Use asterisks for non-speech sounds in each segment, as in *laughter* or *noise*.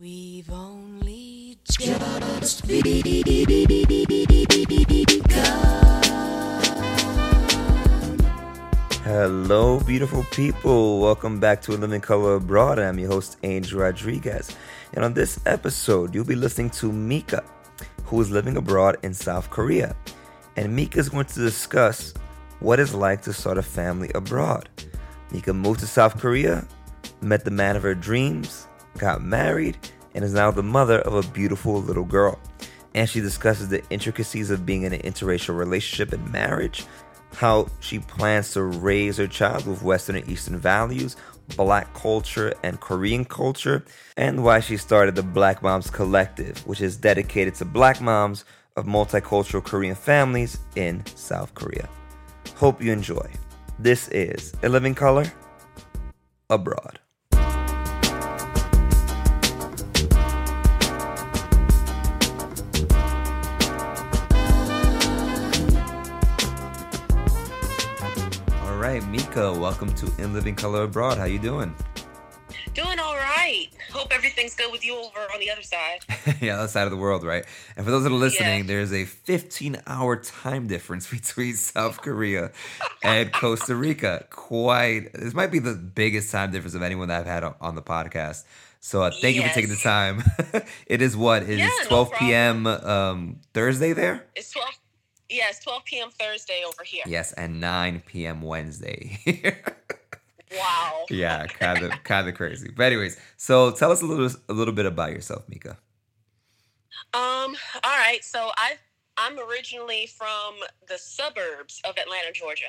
We've only just begun. Hello, beautiful people. Welcome back to A Living Color Abroad. I'm your host, Angel Rodriguez. And on this episode, you'll be listening to Mika, who is living abroad in South Korea. And Mika is going to discuss what it's like to start a family abroad. Mika moved to South Korea, met the man of her dreams, got married, and is now the mother of a beautiful little girl. And she discusses the intricacies of being in an interracial relationship and marriage, how she plans to raise her child with Western and Eastern values, black culture, and Korean culture, and why she started the Black Moms Collective, which is dedicated to black moms of multicultural Korean families in South Korea. Hope you enjoy. This is A Living Color Abroad. Right, Mika, welcome to In Living Color Abroad. How you doing? Doing all right. Hope everything's good with you over on the other side. *laughs* yeah, other side of the world, right? And for those that are listening, Yeah. there's a 15 hour time difference *laughs* between South Korea *laughs* and Costa Rica. Quite, this might be the biggest time difference of anyone that I've had on- the podcast. So uh, thank you for taking the time. it is what? It is Yeah, no 12 p.m. Um, Thursday there? It's 12 It's 12 p.m. Thursday over here. Yes, and 9 p.m. Wednesday. Wow. *laughs* yeah, kind of kind of crazy. But anyways, so tell us a little a little bit about yourself, Mika. Um, all right. So I I'm originally from the suburbs of Atlanta, Georgia.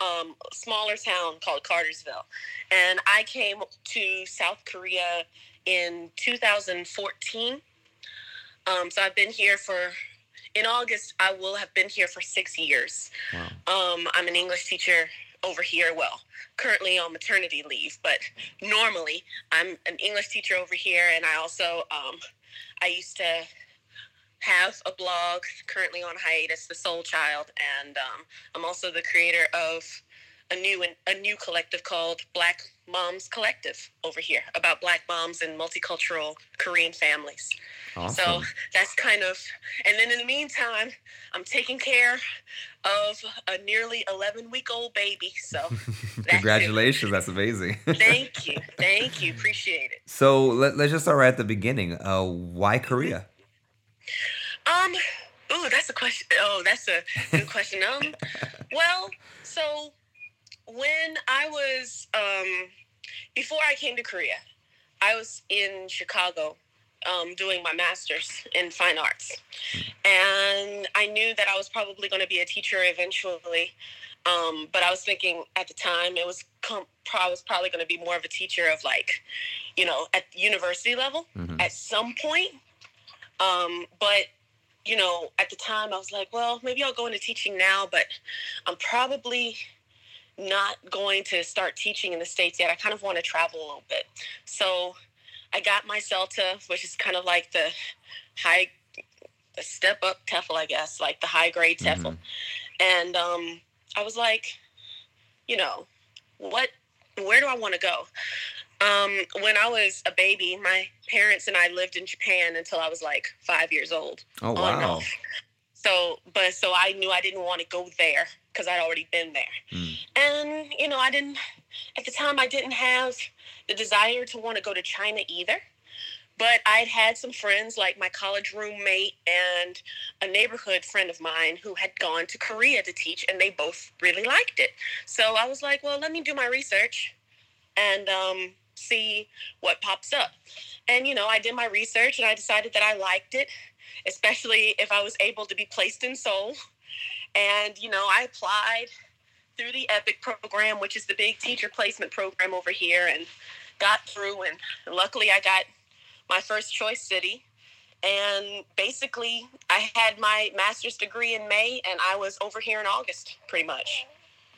Um, smaller town called Cartersville. And I came to South Korea in 2014. Um, so I've been here for in August I will have been here for 6 years. Wow. Um, I'm an English teacher over here. Well, currently on maternity leave, but normally I'm an English teacher over here, and I also um, I used to have a blog currently on hiatus, The Soul Child, and um, I'm also the creator of a new a new collective called Black Moms Collective over here about Black moms and multicultural Korean families. Awesome. So that's kind of, and then in the meantime, I'm taking care of a nearly 11 week old baby. So *laughs* Congratulations, that's amazing. *laughs* thank you, thank you, appreciate it. So let, let's just start right at the beginning. Uh, why Korea? Um, ooh, that's a question. Oh, that's a good question. Um, *laughs* well, so when I was um before I came to Korea, I was in Chicago um, doing my master's in fine arts, and I knew that I was probably going to be a teacher eventually. Um, but I was thinking at the time it was com- I was probably going to be more of a teacher of like, you know, at university level Mhm. at some point. Um, but you know, at the time I was like, well, maybe I'll go into teaching now, but I'm probably not going to start teaching in the States yet. I kind of want to travel a little bit. So I got my CELTA, which is kind of like the high the step up TEFL, I guess, like the high grade TEFL. Mhm. And um, I was like, you know, what where do I want to go? Um, when I was a baby, my parents and I lived in Japan until I was like five years old. Oh wow. So, but so I knew I didn't want to go there because I'd already been there. Mm. And, you know, I didn't, at the time, I didn't have the desire to want to go to China either. But I'd had some friends, like my college roommate and a neighborhood friend of mine who had gone to Korea to teach, and they both really liked it. So I was like, well, let me do my research and um, see what pops up. And, you know, I did my research and I decided that I liked it, especially if I was able to be placed in Seoul. And, you know, I applied through the EPIK program, which is the big teacher placement program over here, and got through. And luckily, I got my first choice city. And basically, I had my master's degree in May, and I was over here in August, pretty much.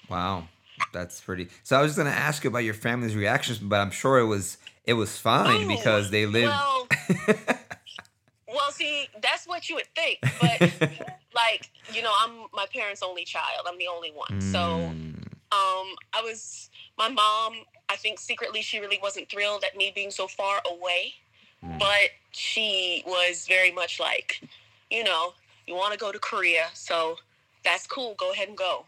Wow. That's pretty. So I was just gonna ask you about your family's reactions, but I'm sure it was it was fine Oh, because they live. Well, *laughs* well, see, that's what you would think, but *laughs* like, you know, I'm my parents' only child. I'm the only one, so Mm. um, I was my mom. I think secretly she really wasn't thrilled at me being so far away Mm. but she was very much like, you know, you want to go to Korea, so that's cool. Go ahead and go.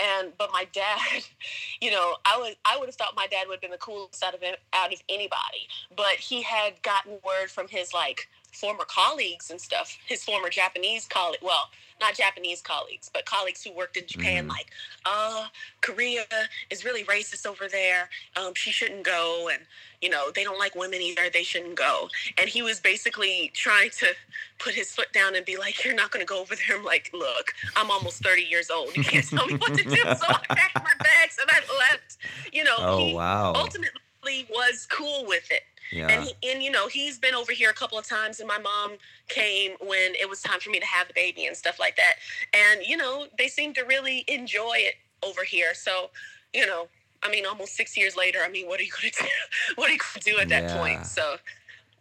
And but my dad, *laughs* you know, I would I would have thought my dad would have been the coolest out of it- out of anybody. But he had gotten word from his like former colleagues and stuff, his former Japanese colleague, well, not Japanese colleagues, but colleagues who worked in Japan, Mhm. like, uh, Korea is really racist over there. Um, she shouldn't go, and you know they don't like women either. They shouldn't go. And he was basically trying to put his foot down and be like, "You're not going to go over there." I'm like, "Look, I'm almost 30 years old. You can't tell me what to do." So I packed my bags and I left. You know, Oh he wow. ultimately was cool with it. Yeah. And he, and you know he's been over here a couple of times, and my mom came when it was time for me to have the baby and stuff like that. And you know they seem to really enjoy it over here. So you know, I mean, almost six years later, I mean, what are you going *laughs* to do? what are you going to do at that Yeah. point? So,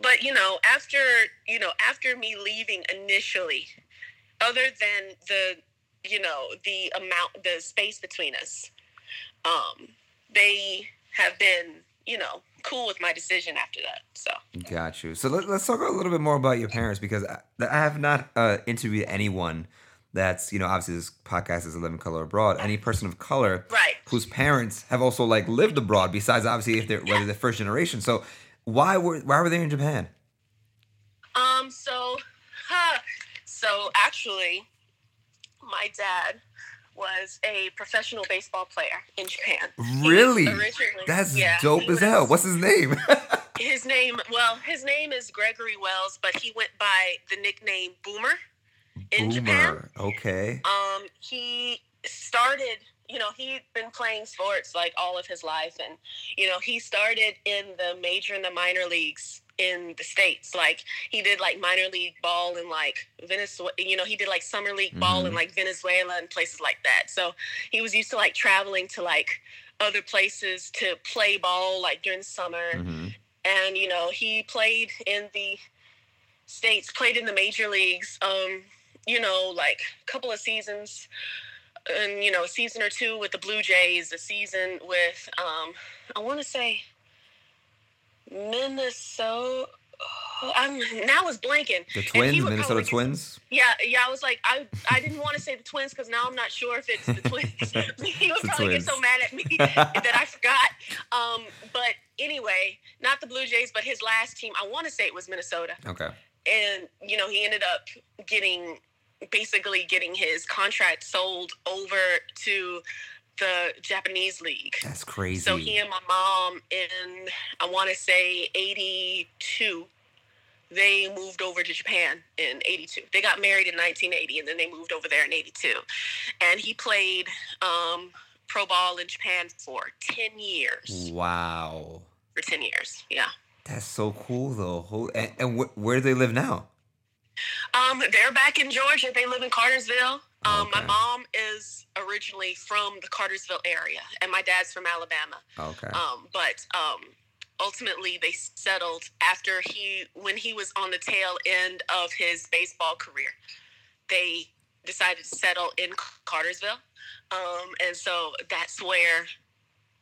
but you know, after you know, after me leaving initially, other than the you know the amount, the space between us, um, they have been you know cool with my decision after that. So. Got you. So let, let's talk a little bit more about your parents because I, I have not uh, interviewed anyone that's you know obviously this podcast is a living color abroad. Any person of color Right. whose parents have also like lived abroad, besides obviously if they're whether they're first generation. So why were why were they in Japan? Um. So, huh, *laughs* so actually, my dad was a professional baseball player in Japan. Really? That's yeah, dope as hell. What's his name? *laughs* his name? Well, his name is Gregory Wells, but he went by the nickname Boomer in Japan. Boomer. Okay. Um, he started, you know, he'd been playing sports like all of his life, and you know, he started in the major and the minor leagues in the states. Like he did like minor league ball in like Venezuela. You know, he did like summer league ball in Mhm. like Venezuela and places like that. So he was used to like traveling to like other places to play ball like during the summer Mhm. and you know he played in the states played in the major leagues um you know like a couple of seasons and you know a season or two with the blue jays a season with um i want to say minnesota I'm now is blanking. The twins, Minnesota Twins. Yeah, yeah. I was like, I, I didn't want to say the twins because now I'm not sure if it's the twins. *laughs* *laughs* he would probably Twins. get so mad at me *laughs* that I forgot. Um, but anyway, not the Blue Jays, but his last team. I want to say it was Minnesota, Okay. and you know he ended up getting basically getting his contract sold over to the Japanese league. That's crazy. So he and my mom in I want to say 82 they moved over to Japan in 82. They got married in 1980 and then they moved over there in 82. And he played um, pro ball in Japan for 10 years. wow. For 10 years. Yeah. That's so cool though. And, and wh- where do they live now? Um, they're back in Georgia. They live in Cartersville. Um, Okay. My mom is originally from the Cartersville area, and my dad's from Alabama. Okay. Um, but um, ultimately, they settled after he, when he was on the tail end of his baseball career, they decided to settle in Cartersville. Um, and so that's where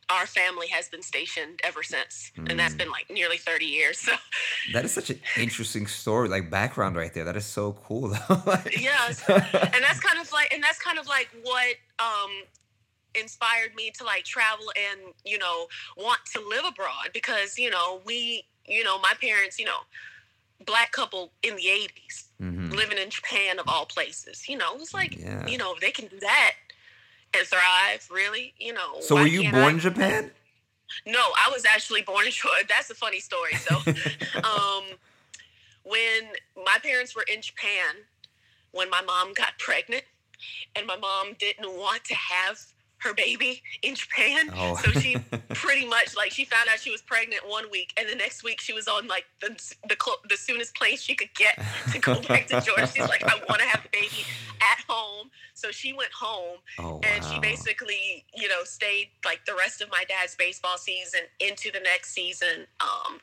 our family has been stationed ever since. And that's been like nearly 30 years. So, *laughs* that is such an interesting story, like background right there. That is so cool. *laughs* Like- Yeah, and that's kind of like and that's kind of like what um inspired me to like travel and you know want to live abroad because you know we you know my parents you know black couple in the 80s Mhm. living in japan of all places you know it was like Yeah. you know they can do that and thrive really you know So were you born I? in Japan? no i was actually born in Georgia. *laughs* that's a funny story so *laughs* um, when my parents were in Japan, when my mom got pregnant, and my mom didn't want to have her baby in Japan, Oh. so she *laughs* pretty much like she found out she was pregnant one week, and the next week she was on like the the, clo- the soonest plane she could get to go back to Georgia. She's like, I *laughs* want to have the baby at home, so she went home oh and she basically you know stayed like the rest of my dad's baseball season into the next season um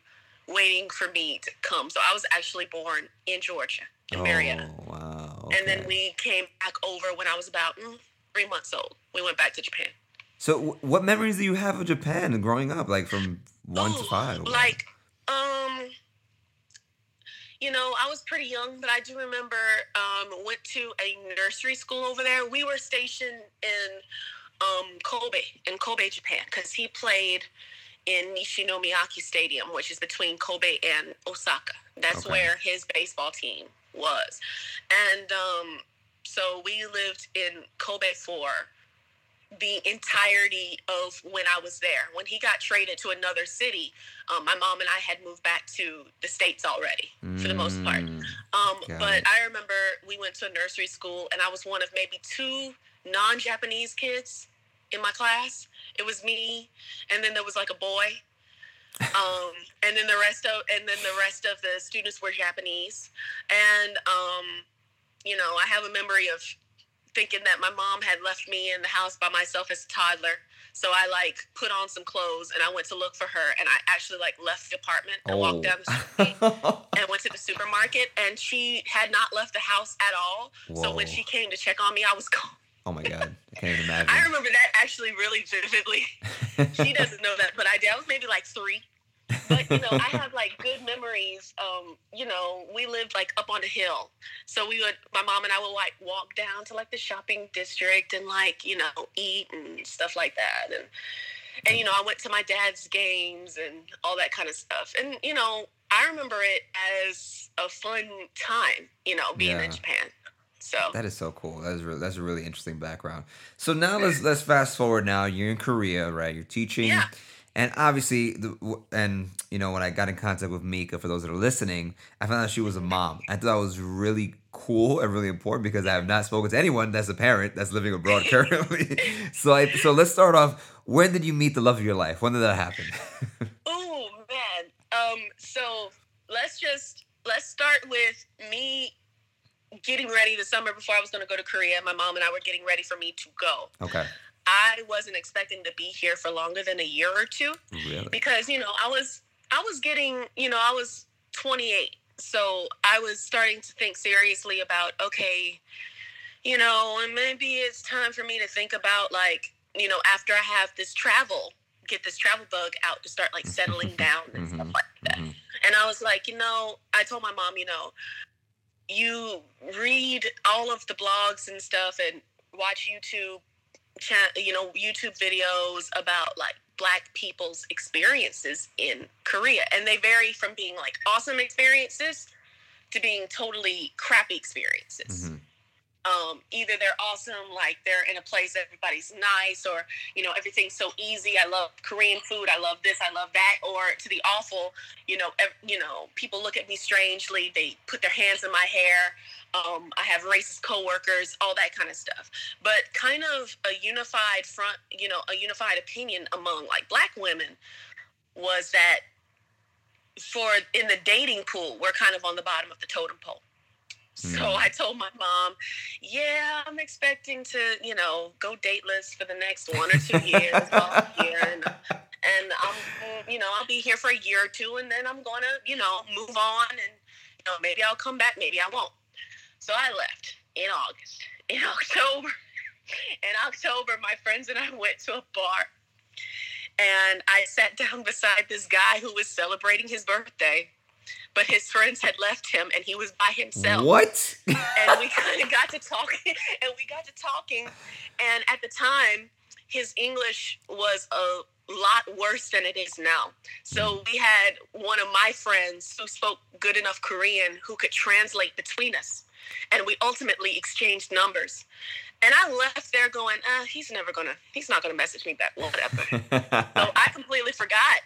waiting for me to come so i was actually born in georgia in marietta Oh wow. and then we came back over when i was about mm, three months old we went back to japan So wh- what memories do you have of Japan growing up, like from one to five? like um you know, I was pretty young, but I do remember um, went to a nursery school over there. We were stationed in um, Kobe, in Kobe, Japan, because he played in Nishinomiya Stadium, which is between Kobe and Osaka. That's Okay. where his baseball team was. And um, so we lived in Kobe for the entirety of when I was there. When he got traded to another city, um, my mom and I had moved back to the States already, for the most part. Mm, Um, but it. I remember we went to a nursery school, and I was one of maybe two non-Japanese kids in my class. It was me, and then there was like a boy, um, and then the rest of and then the rest of the students were Japanese. And um, you know, I have a memory of thinking that my mom had left me in the house by myself as a toddler. So I like put on some clothes and I went to look for her, and I actually like left the apartment and walked oh. down the street Oh. *laughs* and went to the supermarket and she had not left the house at all. So when she came to check on me, I was *laughs* gone. oh my god, I can't even *laughs* imagine. I remember that actually really vividly. She doesn't know that, but I did. I was maybe like three. But you know, I have like good memories. Um, you know, we lived like up on a hill. So we would my mom and I would like walk down to like the shopping district and like, you know, eat and stuff like that. And and you know, I went to my dad's games and all that kind of stuff. And you know, I remember it as a fun time, you know, being Yeah. in Japan. So That is so cool. That is really, that's a really interesting background. So now let's *laughs* let's fast forward. Now you're in Korea, right? You're teaching, Yeah. And obviously, the, and you know when I got in contact with Mika, for those that are listening, I found out she was a mom. I thought that was really cool and really important because I have not spoken to anyone that's a parent that's living abroad *laughs* currently. *laughs* so I so let's start off. When did you meet the love of your life? When did that happen? *laughs* Oh man. Um. So let's just let's start with me getting ready the summer before I was going to go to Korea. My mom and I were getting ready for me to go. okay, I wasn't expecting to be here for longer than a year or two really? because you know I was I was getting you know I was 28, so I was starting to think seriously about okay, you know, and maybe it's time for me to think about like you know after I have this travel, get this travel bug out to start like settling *laughs* down and stuff Mhm, like that. mhm. And I was like, you know, I told my mom, you know, you read all of the blogs and stuff and watch YouTube, you know, YouTube videos about like black people's experiences in Korea. And they vary from being like awesome experiences to being totally crappy experiences Mhm. Um, either they're awesome, like they're in a place everybody's nice, or you know everything's so easy. I love Korean food. I love this. I love that. Or to the awful, you know, ev- you know, people look at me strangely. They put their hands in my hair. Um, I have racist coworkers, all that kind of stuff. But kind of a unified front, you know, a unified opinion among like black women was that for in the dating pool, we're kind of on the bottom of the totem pole. So Mm. I told my mom, yeah, I'm expecting to, you know, go dateless for the next one or two years here. *laughs* And, and I'm, you know, I'll be here for a year or two and then I'm going to, you know, move on and, you know, maybe I'll come back, maybe I won't. So I left in August. In *laughs* October, in October, my friends and I went to a bar and I sat down beside this guy who was celebrating his birthday, but his friends had left him and he was by himself. What? and we *laughs* kind of got to talking and we got to talking and at the time his english was a lot worse than it is now. So we had one of my friends who spoke good enough korean who could translate between us and we ultimately exchanged numbers. And i left there going uh, he's never gonna he's not gonna message me back whatever. *laughs* So I completely forgot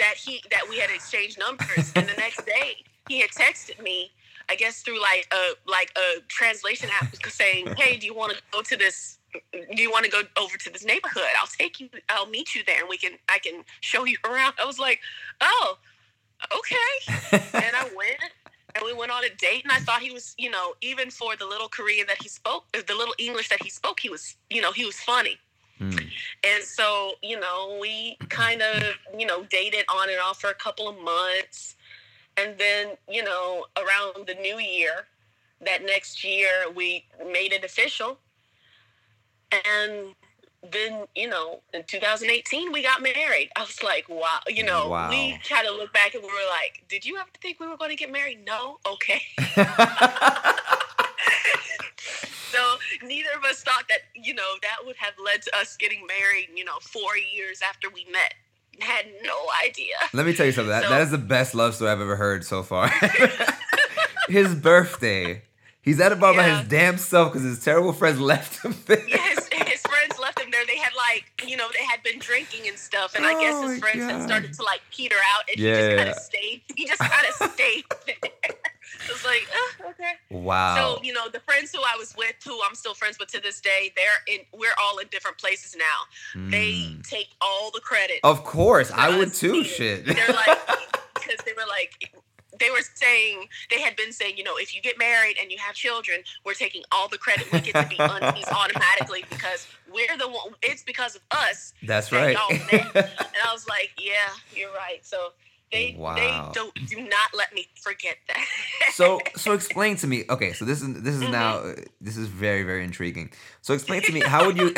that he that we had exchanged numbers. And the next day, he had texted me, I guess through like a like a translation app, saying, "Hey, do you want to go to this? Do you want to go over to this neighborhood? I'll take you. I'll meet you there, and we can I can show you around." I was like, "Oh, okay." and I went and we went on a date and I thought he was, you know, even for the little Korean that he spoke, the little English that he spoke, he was, you know, he was funny. Hmm. And so, you know, we kind of, you know, dated on and off for a couple of months. And then, you know, around the new year, that next year, we made it official. And then you know in 2018 we got married i was like wow you know Wow. we kind of look back and we were like did you ever think we were going to get married no okay *laughs* *laughs* so neither of us thought that you know that would have led to us getting married you know four years after we met had no idea Let me tell you something. That, So- that is the best love story I've ever heard so far. *laughs* his birthday. He's at a bar by his damn self because his terrible friends left him there. yeah, his, his friends left him there. They had like, you know, they had been drinking and stuff, and I guess Oh his friends God. had started to like peter out, and Yeah, he just yeah, kind yeah. of stayed. He just kind of stayed. Was like, oh, okay. Wow. So you know, the friends who I was with, who I'm still friends with to this day, they're in. We're all in different places now. They Mm. take all the credit. Of course, I would too. Shit. They're like, *laughs* because they were like, they were saying, they had been saying, you know, if you get married and you have children, we're taking all the credit. We get to be aunties *laughs* automatically because we're the one. It's because of us. That's that right. *laughs* And I was like, yeah, you're right. So they Wow. they don't do not let me forget that. so so *laughs* explain to me. Okay, so this is this is Mhm. now uh, this is very very intriguing. So explain to me *laughs* how would you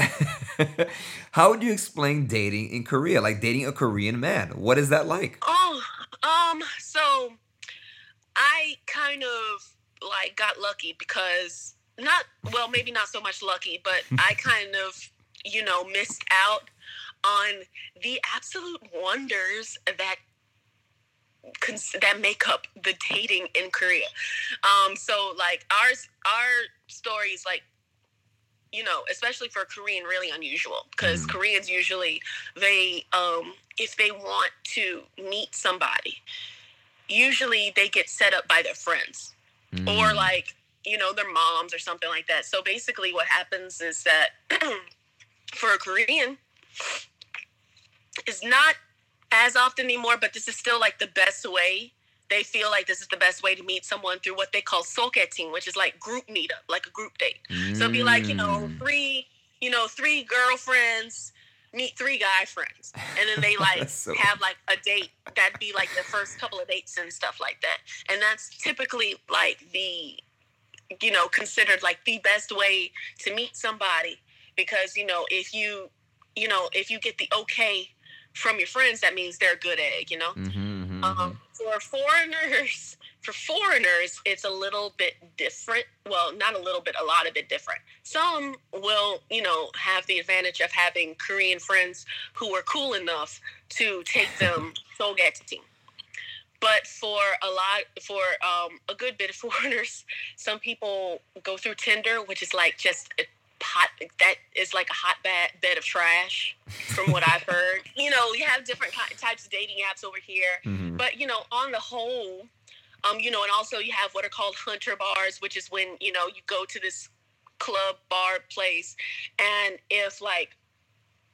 *laughs* how would you explain dating in Korea? Like dating a Korean man. What is that like? Oh, um, so I kind of like got lucky because not well, maybe not so much lucky, but I kind of, you know, missed out on the absolute wonders that cons- that make up the dating in Korea. Um, so like ours, our stories, like you know, especially for a Korean, really unusual because Mm. Koreans usually they, um, if they want to meet somebody, usually they get set up by their friends or Mm. like you know their moms or something like that. So basically, what happens is that *clears throat* for a Korean, is not as often anymore, but this is still like the best way. They feel like this is the best way to meet someone through what they call sogaeting, which is like group meetup, like a group date. So it'd be like, you know, Mm. three, you know, three girlfriends meet three guy friends. And then they *laughs* like so- have like a date. That'd be like the first couple of dates and stuff like that. And that's typically like the, you know, considered like the best way to meet somebody. Because, you know, if you, you know, if you get the okay from your friends, that means they're a good egg, you know? Mhm, mhm, Um, for foreigners, for foreigners, it's a little bit different. Well, not a little bit, a lot of bit different. Some will, you know, have the advantage of having Korean friends who are cool enough to take *laughs* them sogaeting. But for a lot, for um, a good bit of *laughs* foreigners, some people go through Tinder, which is like just a pot. That is like a hot bed bed of trash, from what I've heard. You know, you have different types of dating apps over here. mhm. But you know, on the whole, um, you know, and also you have what are called hunter bars, which is when you know you go to this club bar place, and if like,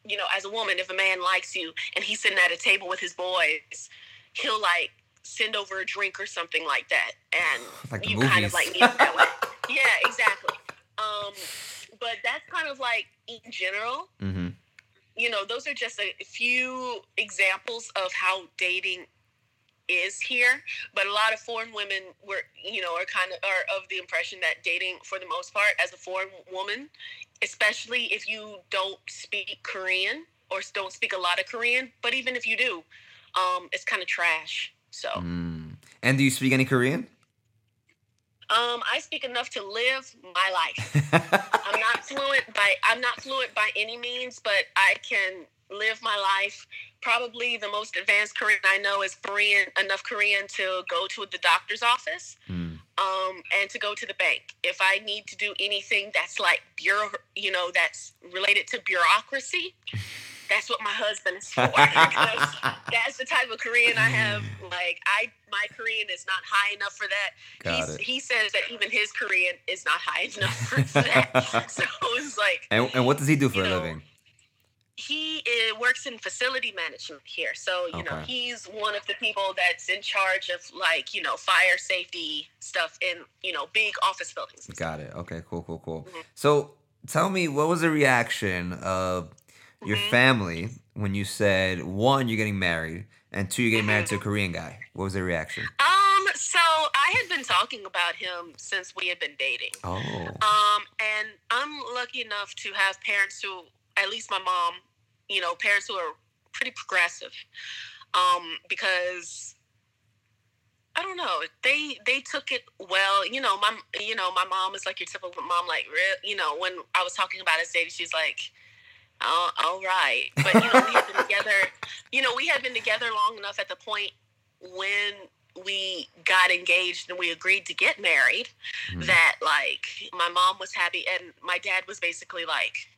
you know, as a woman, if a man likes you and he's sitting at a table with his boys, he'll like send over a drink or something like that, and Like you kind of like meet up that way. Yeah, exactly. Um, but that's kind of like in general Mhm. you know, those are just a few examples of how dating is here. But a lot of foreign women were, you know, are kind of are of the impression that dating, for the most part, as a foreign woman, especially if you don't speak Korean or don't speak a lot of Korean, but even if you do, um, it's kind of trash. So, Mm. And do you speak any Korean? Um, I speak enough to live my life. *laughs* I'm not fluent by I'm not fluent by any means, but I can live my life. Probably the most advanced Korean I know is Korean enough Korean to go to the doctor's office Mm. um, and to go to the bank. If I need to do anything that's like bureau, you know, that's related to bureaucracy, that's what my husband is for. *laughs* that's the type of Korean I have. Like I, my Korean is not high enough for that. Got He's, it. he says that even his Korean is not high enough *laughs* for that. *laughs* so it's like And, and what does he do for a know, living? he uh, works in facility management here. So you know he's one of the people that's in charge of like you know fire safety stuff in you know big office buildings. Got it. Okay, cool, cool, cool. Mhm. So tell me, what was the reaction of your Mhm. family when you said one, you're getting married, and two, you're getting married to a Mhm. Korean guy? What was their reaction? Um, so I had been talking about him since we had been dating. Oh, Um, and I'm lucky enough to have parents who at least my mom, you know, parents who are pretty progressive, um, because I don't know. They they took it well. You know, my you know my mom is like your typical mom. Like, you know, when I was talking about us dating, she's like, oh, all right. But you know, we had been *laughs* together. You know, we had been together long enough at the point when we got engaged and we agreed to get married Mhm. that like my mom was happy and my dad was basically like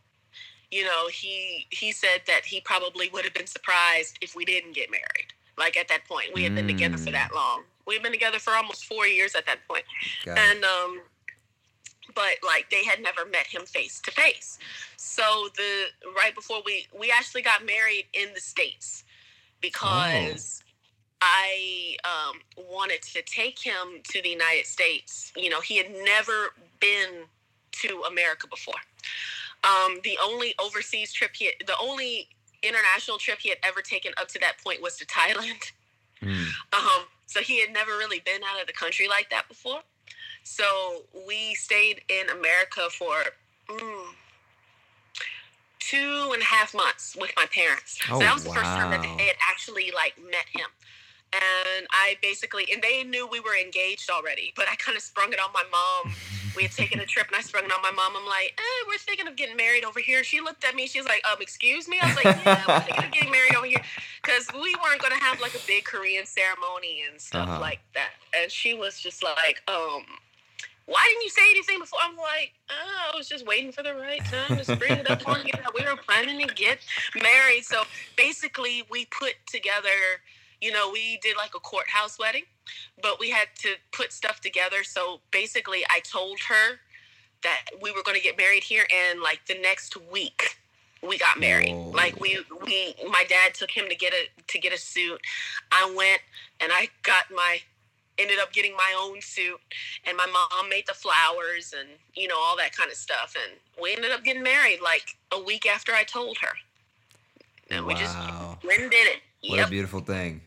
you know he he said that he probably would have been surprised if we didn't get married like at that point we had been together for Mm. that long we've been together for almost four years at that point and um but like they had never met him face to face so the right before we we actually got married in the states because i um wanted to take him to the united states. You know he had never been to america before. Um the only overseas trip he the only international trip he had ever taken up to that point was to thailand. Mm. *laughs* um, so he had never really been out of the country like that before. So we stayed in America for mm, two and a half months with my parents. Oh, so that was the first time that they had actually like met him. And I basically, and they knew we were engaged already, but I kind of sprung it on my mom. We had taken a trip, and I sprung it on my mom. I'm like, eh, we're thinking of getting married over here. She looked at me. She was like, um, excuse me. I was like, yeah, we're thinking of getting married over here because we weren't going to have like a big Korean ceremony and stuff Uh-huh. like that. And she was just like, um, why didn't you say anything before? I'm like, oh, I was just waiting for the right time to bring it up on you. *laughs* We were planning to get married. So basically, we put together, you know, we did like a courthouse wedding, but we had to put stuff together. So basically, I told her that we were going to get married here, and like the next week, we got married. Whoa. Like we, we, my dad took him to get a to get a suit. I went and I got my ended up getting my own suit and my mom made the flowers and you know all that kind of stuff and we ended up getting married like a week after I told her. And we just went and did it. What Yep. a beautiful thing.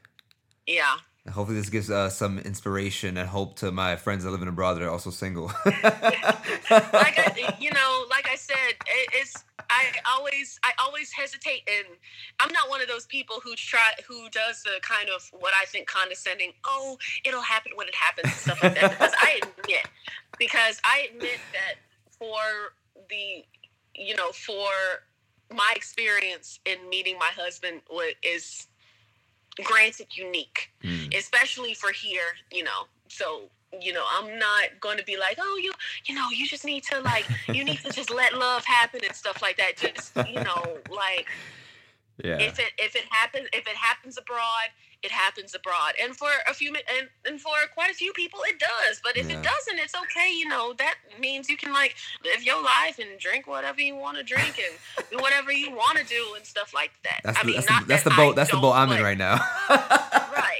Yeah. Hopefully, this gives uh, some inspiration and hope to my friends that live in abroad that are also single. *laughs* like I, *laughs* you know, like I said, it, it's I always I always hesitate, and I'm not one of those people who try who does the kind of what I think condescending. Oh, it'll happen when it happens and stuff like that. Because I admit, because I admit that for the you know for my experience in meeting my husband is granted unique Mm. especially for here, you know. So, you know, I'm not going to be like, oh, you, you know, you just need to like, you need to just let love happen and stuff like that. Just, you know, like *laughs* Yeah. if it if it happens if it happens abroad, it happens abroad. And for a few and and for quite a few people, it does. But if Yeah. it doesn't, it's okay. You know, that means you can like live your life and drink whatever you want to drink and do whatever you want to do and stuff like that. That's I the, mean, that's, the, that's the boat. That's the boat I'm in right now. *laughs* right.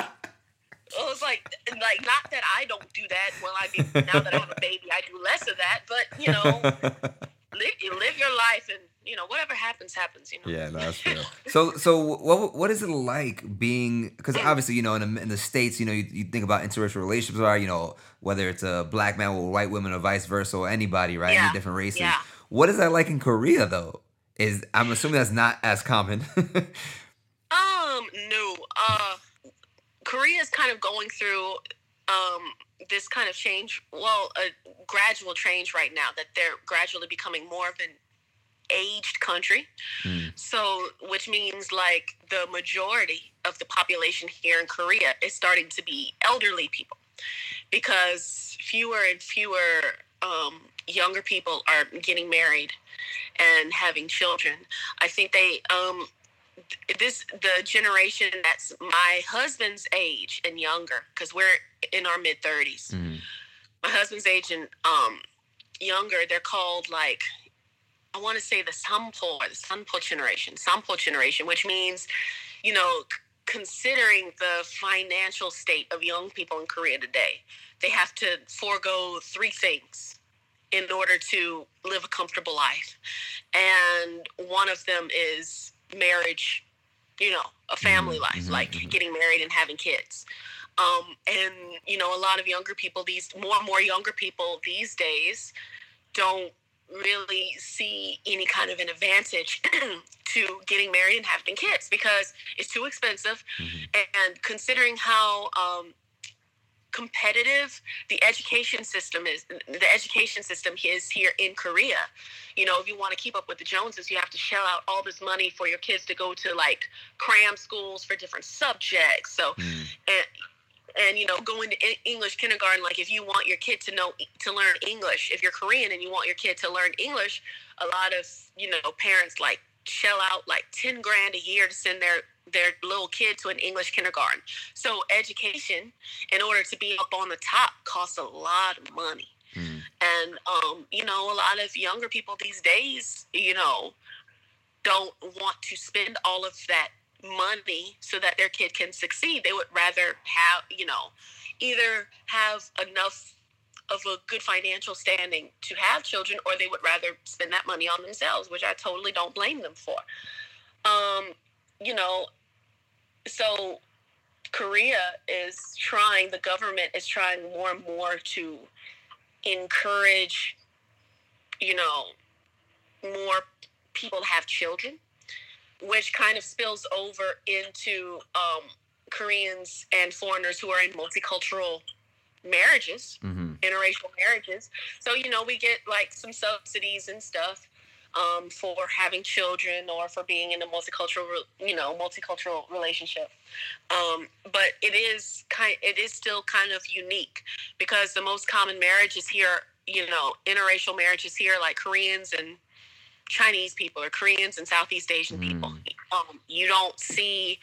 Well, it's like, like not that I don't do that. Well, I mean, now that I have a baby, I do less of that. But you know, *laughs* live you live your life, and you know, whatever happens, happens. You know. Yeah, no, that's true. *laughs* So, so what what is it like being? Because obviously, you know, in the, in the states, you know, you, you think about interracial relationships are, you know, whether it's a black man with white women or vice versa, or anybody, right? Yeah, Any different races. yeah. What is that like in Korea, though? Is I'm assuming that's not as common. *laughs* Um, no. Uh, Korea is kind of going through um this kind of change. Well, a gradual change right now that they're gradually becoming more of an aged country. Mm. So, which means like the majority of the population here in Korea is starting to be elderly people because fewer and fewer um, younger people are getting married and having children. I think they um, this the generation that's my husband's age and younger because we're in our mid 30s Mm. my husband's age and um younger they're called like i want to say the sampo or the sampo generation sampo generation which means you know considering the financial state of young people in korea today they have to forego three things in order to live a comfortable life and one of them is marriage you know a family Mhm, life mhm, like mhm. getting married and having kids um, and you know a lot of younger people these more and more younger people these days don't really see any kind of an advantage *clears throat* to getting married and having kids because it's too expensive. And considering how um, competitive the education system is, the education system is here in Korea. You know, if you want to keep up with the Joneses, you have to shell out all this money for your kids to go to like cram schools for different subjects. So, hmm. and and you know going to english kindergarten like if you want your kid to know to learn english if you're korean and you want your kid to learn english a lot of you know parents like shell out like 10 grand a year to send their their little kid to an english kindergarten. So education in order to be up on the top costs a lot of money. And um you know a lot of younger people these days you know don't want to spend all of that money so that their kid can succeed. They would rather have, you know, either have enough of a good financial standing to have children or they would rather spend that money on themselves, which I totally don't blame them for. Um, you know, so Korea is trying, the government is trying more and more to encourage, you know, more people to have children which kind of spills over into um, Koreans and foreigners who are in multicultural marriages, Mm-hmm. Interracial marriages. So, you know, we get like some subsidies and stuff um, for having children or for being in a multicultural, you know, multicultural relationship. Um, but it is kind, it is still kind of unique because the most common marriages here, you know, interracial marriages here, like Koreans and Chinese people or Koreans and Southeast Asian people. Um, you don't see,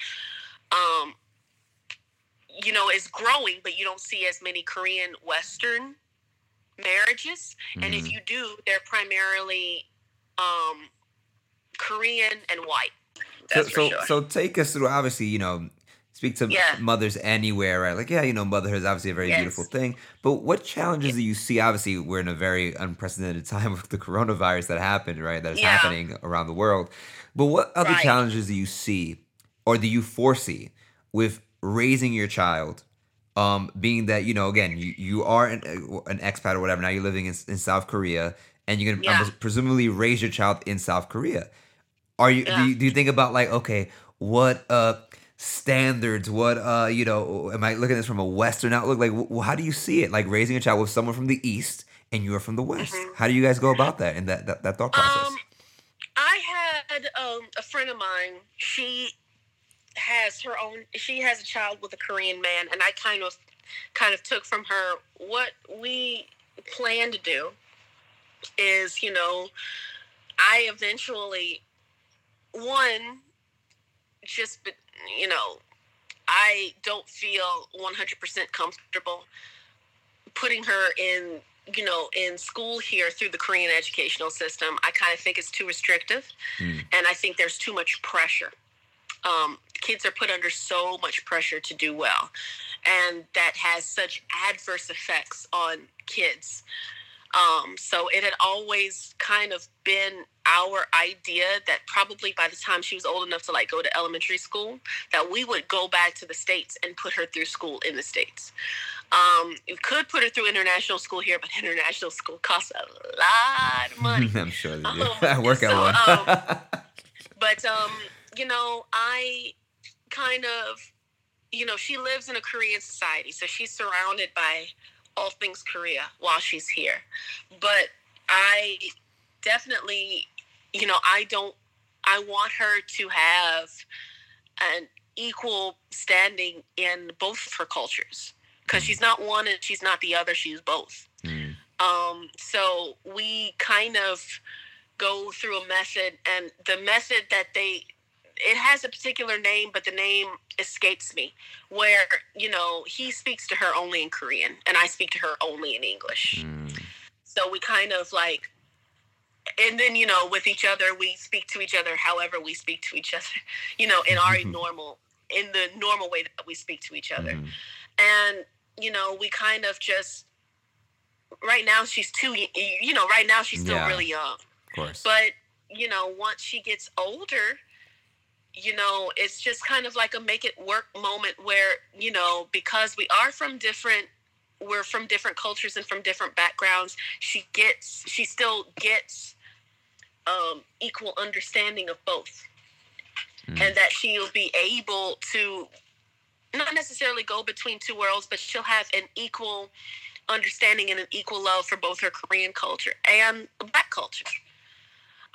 um, you know, it's growing, but you don't see as many Korean Western marriages. And if Mhm. you do, they're primarily um, Korean and white. So, so, sure. so take us through. Obviously, you know, speak to Yeah. mothers anywhere, right? Like, yeah, you know, motherhood is obviously a very Yes. beautiful thing. But what challenges do you see? Obviously, we're in a very unprecedented *laughs* time with the coronavirus that happened, right? That is Yeah. happening around the world. But what other Right. challenges do you see, or do you foresee, with raising your child? Um, being that you know, again, you, you are an, an expat or whatever. Now you're living in, in South Korea, and you're gonna Yeah. presumably raise your child in South Korea. Are you, do you do you think about like okay, what uh standards? What uh you know? Am I looking at this from a Western outlook? Like, how do you see it? Like raising a child with someone from the East and you are from the West. How do you guys go about that and that that, that thought process? Um, I had um, a friend of mine. She has her own. She has a child with a Korean man, and I kind of, kind of took from her what we plan to do. Is you know, I eventually, one, just you know, I don't feel one hundred percent comfortable putting her in you know in school here through the korean educational system i kind of think it's too restrictive Mm. and i think there's too much pressure um, kids are put under so much pressure to do well and that has such adverse effects on kids um, so it had always kind of been our idea that probably by the time she was old enough to like go to elementary school that we would go back to the states and put her through school in the states um, you could put her through international school here, but international school costs a lot of money. *laughs* I'm sure they do. Um, I *laughs* work at so, one. um, *laughs* but um, you know, I kind of, you know, she lives in a Korean society, so she's surrounded by all things Korea while she's here. But I definitely, you know, I don't. I want her to have an equal standing in both of her cultures because she's not one and she's not the other. She's both. Mm. Um, so we kind of go through a method, and the method that they it has a particular name, but the name escapes me. Where you know he speaks to her only in Korean, and I speak to her only in English. Mm. So we kind of like, and then you know with each other we speak to each other however we speak to each *laughs* other, you know, in our *laughs* normal in the normal way that we speak to each other Mhm. and you know we kind of just right now she's too you know right now she's still Yeah. really young Of course. but you know once she gets older you know it's just kind of like a make it work moment where you know because we are from different we're from different cultures and from different backgrounds, she gets she still gets um, equal understanding of both, Mm. and that she'll be able to not necessarily go between two worlds, but she'll have an equal understanding and an equal love for both her Korean culture and black culture.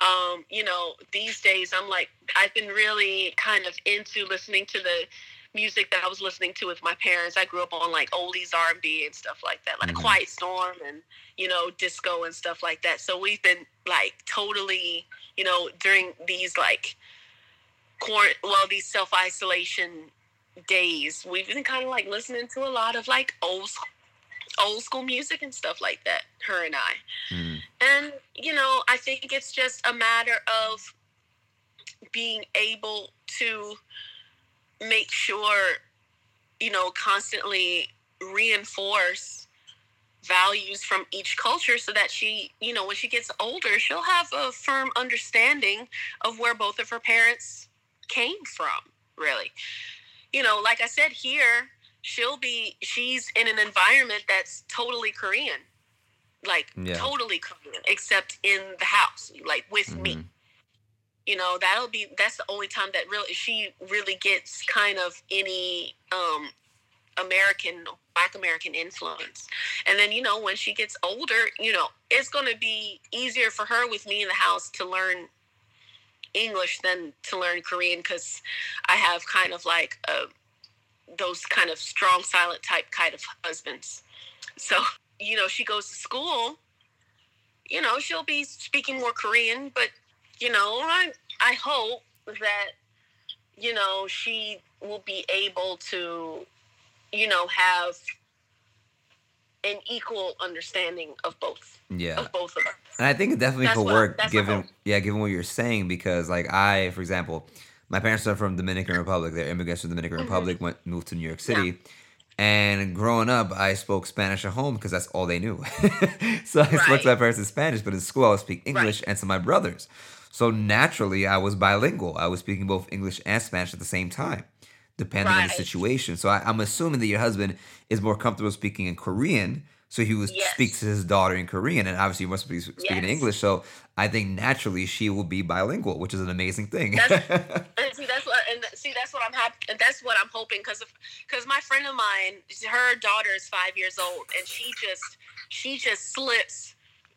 Um, you know, these days I'm like I've been really kind of into listening to the music that I was listening to with my parents. I grew up on like oldies R and B and stuff like that, like Mhm. Quiet Storm and you know disco and stuff like that. So we've been like totally, you know, during these like quarant well these self isolation days, we've been kind of like listening to a lot of like old old school music and stuff like that. Her and I. Mm. And, you know, I think it's just a matter of being able to make sure, you know, constantly reinforce values from each culture so that she, you know, when she gets older, she'll have a firm understanding of where both of her parents came from, really. You know, like I said here, she'll be she's in an environment that's totally Korean like Yeah. totally Korean, except in the house, like with me. Mhm. You know, that'll be that's the only time that really she really gets kind of any um American black American influence. And then, you know, when she gets older, you know, it's gonna be easier for her with me in the house to learn English than to learn Korean because I have kind of like uh those kind of strong silent type kind of husbands. So you know, she goes to school, you know, she'll be speaking more Korean, but you know, I I hope that you know she will be able to, you know, have an equal understanding of both Yeah. of both of us. And I think it definitely That's could what- work given yeah, given what you're saying because like I, for example, my parents are from Dominican Republic. They're immigrants from Dominican Mhm. Republic, went moved to New York City. And growing up, I spoke Spanish at home because that's all they knew. *laughs* so I spoke to my parents in Spanish, but in school I would speak English and to my brothers. So naturally, I was bilingual. I was speaking both English and Spanish at the same time, depending on the situation. So I, I'm assuming that your husband is more comfortable speaking in Korean, so he would Yes. speak to his daughter in Korean, and obviously he must be speaking Yes. English. So I think naturally she will be bilingual, which is an amazing thing. *laughs* And see, that's what, and see, that's what I'm happy, that's what I'm hoping, because because my friend of mine, her daughter is five years old, and she just, she just slips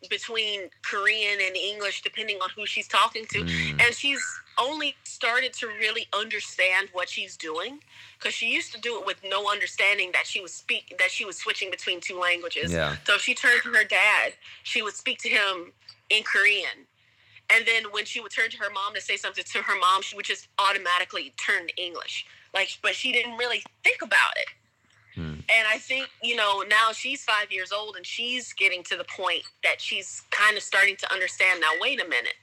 between Korean and English depending on who she's talking to, Mm. and she's only started to really understand what she's doing, because she used to do it with no understanding that she was speak, that she was switching between two languages. yeah. So if she turned to her dad, she would speak to him in Korean. And then when she would turn to her mom to say something to her mom, she would just automatically turn to English. Like, but she didn't really think about it. Hmm. And I think, you know, now she's five years old and she's getting to the point that she's kind of starting to understand now, wait a minute.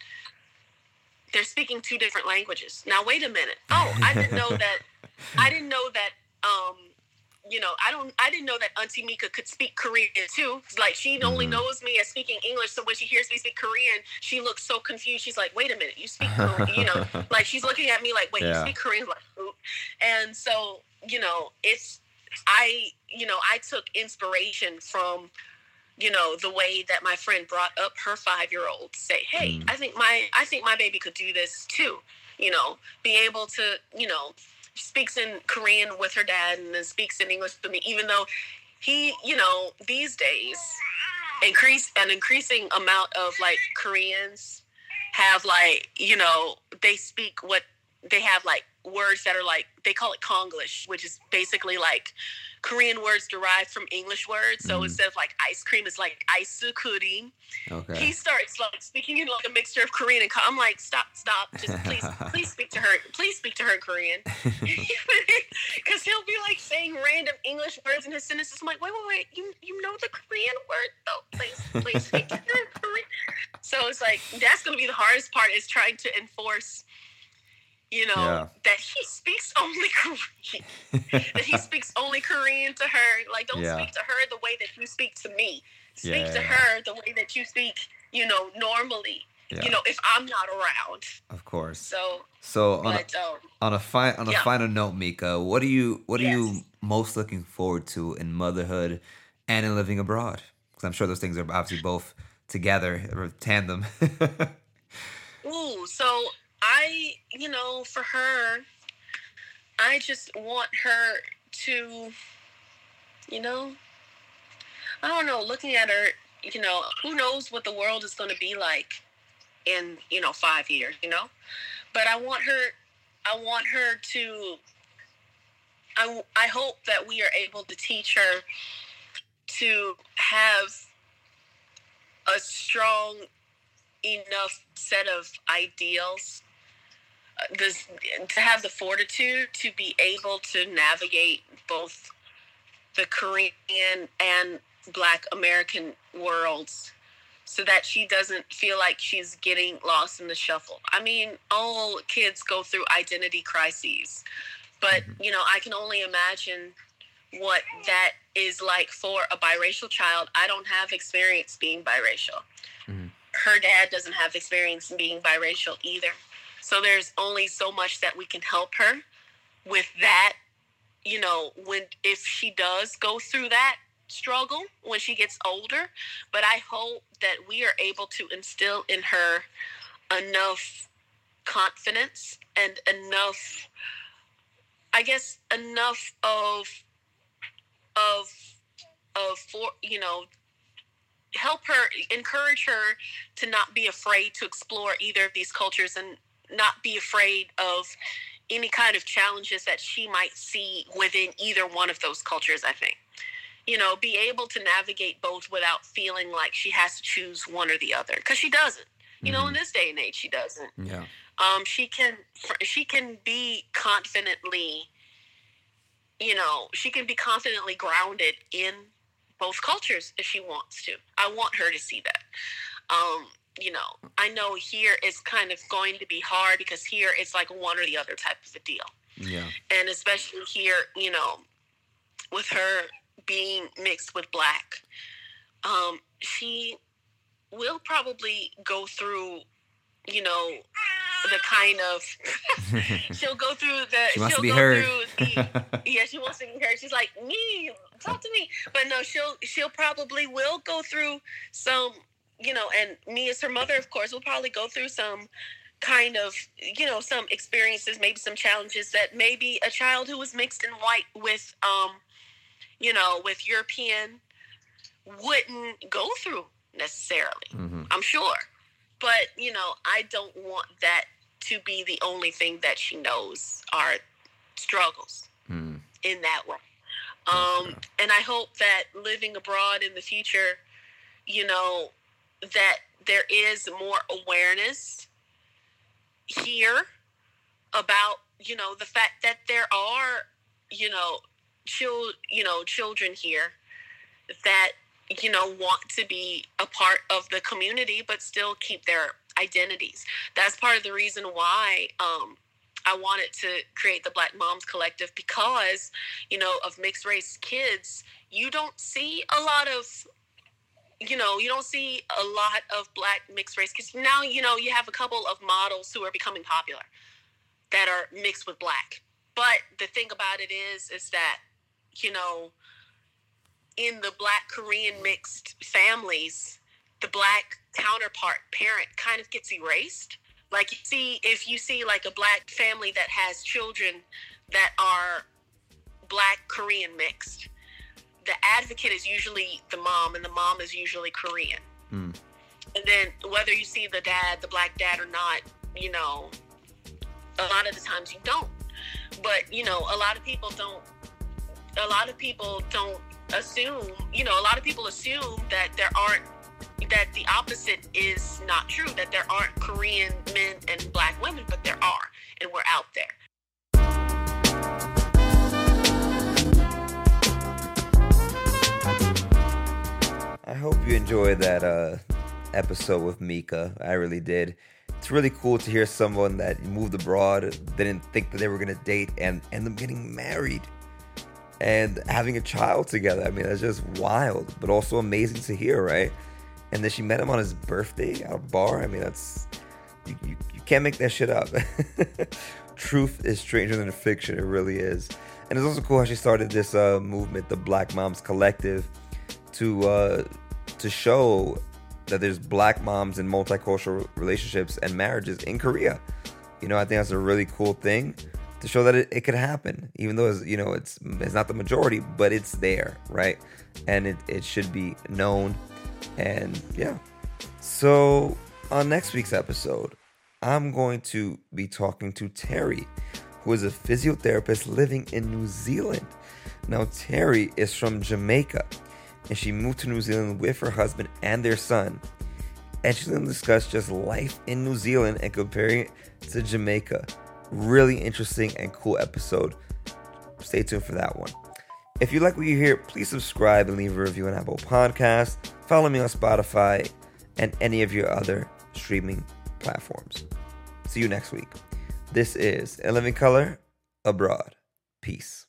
They're speaking two different languages. Now, wait a minute. Oh, I didn't know *laughs* that. I didn't know that. Um, you know, I don't. I didn't know that Auntie Mika could speak Korean too. Like she only Mhm. knows me as speaking English, so when she hears me speak Korean, she looks so confused. She's like, "Wait a minute, you speak Korean?" you know, *laughs* like she's looking at me like, "Wait, Yeah. you speak Korean?" Like, "Who?" and so you know, it's I. You know, I took inspiration from you know the way that my friend brought up her five year old say hey Mm. i think my i think my baby could do this too you know be able to you know speaks in korean with her dad and then speaks in english with me even though he you know these days increase an increasing amount of like koreans have like you know they speak what they have like words that are like they call it konglish which is basically like korean words derived from english words so Mhm. instead of like ice cream it's like ice Okay. he starts like speaking in like a mixture of Korean and I'm like, stop, stop, just please, *laughs* please speak to her, please speak to her in Korean, *laughs* *laughs* because he'll be like saying random English words in his sentences. I'm like, wait, wait, wait, you you know the Korean word though, please, please speak to her in Korean. So it's like that's gonna be the hardest part is trying to enforce, you know, Yeah. that he speaks only *laughs* Korean, that he *laughs* speaks only Korean to her. Like, don't Yeah. speak to her the way that you speak to me. Speak Yeah, to her the way that you speak, you know, normally. You know, if I'm not around. of course. So, So on a, um, on a fi- on a final note, Mika, what are you what are you most looking forward to in motherhood and in living abroad? Because I'm sure those things are obviously both together or tandem. *laughs* Ooh, so I, you know, for her, I just want her to, you know, I don't know, looking at her, you know, who knows what the world is going to be like in, you know, five years, you know? But I want her, I want her to, I, I hope that we are able to teach her to have a strong enough set of ideals this, to have the fortitude to be able to navigate both the Korean and Black American worlds so that she doesn't feel like she's getting lost in the shuffle. I mean, all kids go through identity crises, but you know, I can only imagine what that is like for a biracial child. I don't have experience being biracial. Mhm. Her dad doesn't have experience in being biracial either. So there's only so much that we can help her with that. You know, when if she does go through that struggle when she gets older, but I hope that we are able to instill in her enough confidence and enough I guess enough of of of for you know help her encourage her to not be afraid to explore either of these cultures and not be afraid of any kind of challenges that she might see within either one of those cultures i think. You know be able to navigate both without feeling like she has to choose one or the other because she doesn't. You know in this day and age she doesn't. Yeah. um, she can she can be confidently you know she can be confidently grounded in both cultures if she wants to. I want her to see that. Um, you know i know here it's kind of going to be hard because here it's like one or the other type of a deal Yeah. and especially here you know with her being mixed with black um, she will probably go through you know the kind of *laughs* she'll go through the She wants to will be go heard. through the *laughs* yeah she wants to be heard she's like me talk to me but no she'll she'll probably will go through some you know and me as her mother of course will probably go through some kind of you know some experiences maybe some challenges that maybe a child who was mixed in white with um you know with european wouldn't go through necessarily hmm i'm sure. But you know i don't want that to be the only thing that she knows are struggles mm. in that way. Um, and I hope that living abroad in the future, you know, that there is more awareness here about, you know, the fact that there are, you know, chil- you know, children here that, you know, want to be a part of the community but still keep their identities. That's part of the reason why um I wanted to create the Black Moms Collective because, you know, of mixed race kids, you don't see a lot of, you know, you don't see a lot of black mixed race kids. Now, you know, you have a couple of models who are becoming popular that are mixed with black. But the thing about it is, is that, you know, in the black Korean mixed families, the black counterpart parent kind of gets erased like you see if you see like a black family that has children that are black korean mixed the advocate is usually the mom and the mom is usually korean. Mm. and then whether you see the dad the black dad or not you know a lot of the times you don't. But you know a lot of people don't a lot of people don't assume you know a lot of people assume that there aren't that the opposite is not true that there aren't korean men and black women but there are and we're out there hope you enjoyed that uh, episode with Mika. I really did. It's really cool to hear someone that moved abroad, didn't think that they were gonna date, and end up getting married and having a child together. I mean, that's just wild, but also amazing to hear, right? And then she met him on his birthday at a bar. I mean, that's you, you, you can't make that shit up. *laughs* Truth is stranger than fiction. It really is. And it's also cool how she started this uh, movement, the Black Moms Collective, to uh, to show that there's black moms in multicultural relationships and marriages in Korea. You know, I think that's a really cool thing to show that it, it could happen, even though it's, you know it's it's not the majority, but it's there, right? And it, it should be known. And yeah. So on next week's episode, I'm going to be talking to Terry, who is a physiotherapist living in New Zealand. Now, Terry is from Jamaica, and she moved to New Zealand with her husband and their son. And she's going to discuss just life in New Zealand and comparing it to Jamaica. Really interesting and cool episode. Stay tuned for that one. If you like what you hear, please subscribe and leave a review on Apple Podcasts. Follow me on Spotify and any of your other streaming platforms. See you next week. This is A Living Color Abroad. Peace.